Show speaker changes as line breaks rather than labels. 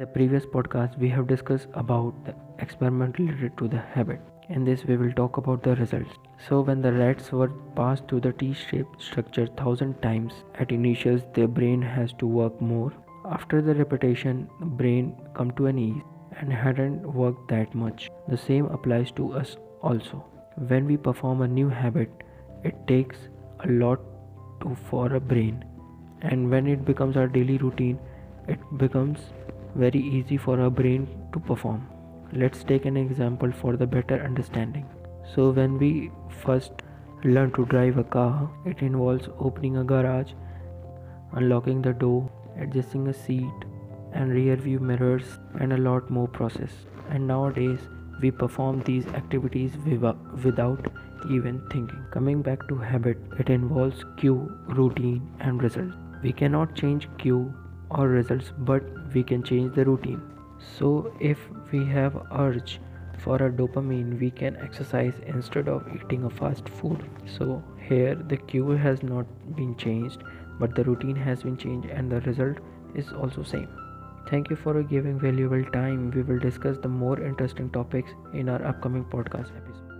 the previous podcast we have discussed about the experiment related to the habit. In this we will talk about the results. So when the rats were passed to the t-shaped structure thousand times at initials their brain has to work more. After the repetition the brain come to an ease and hadn't worked that much. The same applies to us also. When we perform a new habit it takes a lot to for a brain. And when it becomes our daily routine it becomes very easy for our brain to perform. Let's take an example for the better understanding. So when we first learn to drive a car it involves opening a garage unlocking the door adjusting a seat and rear view mirrors and a lot more process. And nowadays we perform these activities without even thinking. Coming back to habit it involves cue routine and result. We cannot change cue or results but we can change the routine. So if we have urge for a dopamine we can exercise instead of eating a fast food. So here the cue has not been changed but the routine has been changed and the result is also same. Thank you for giving valuable time. We will discuss the more interesting topics in our upcoming podcast episode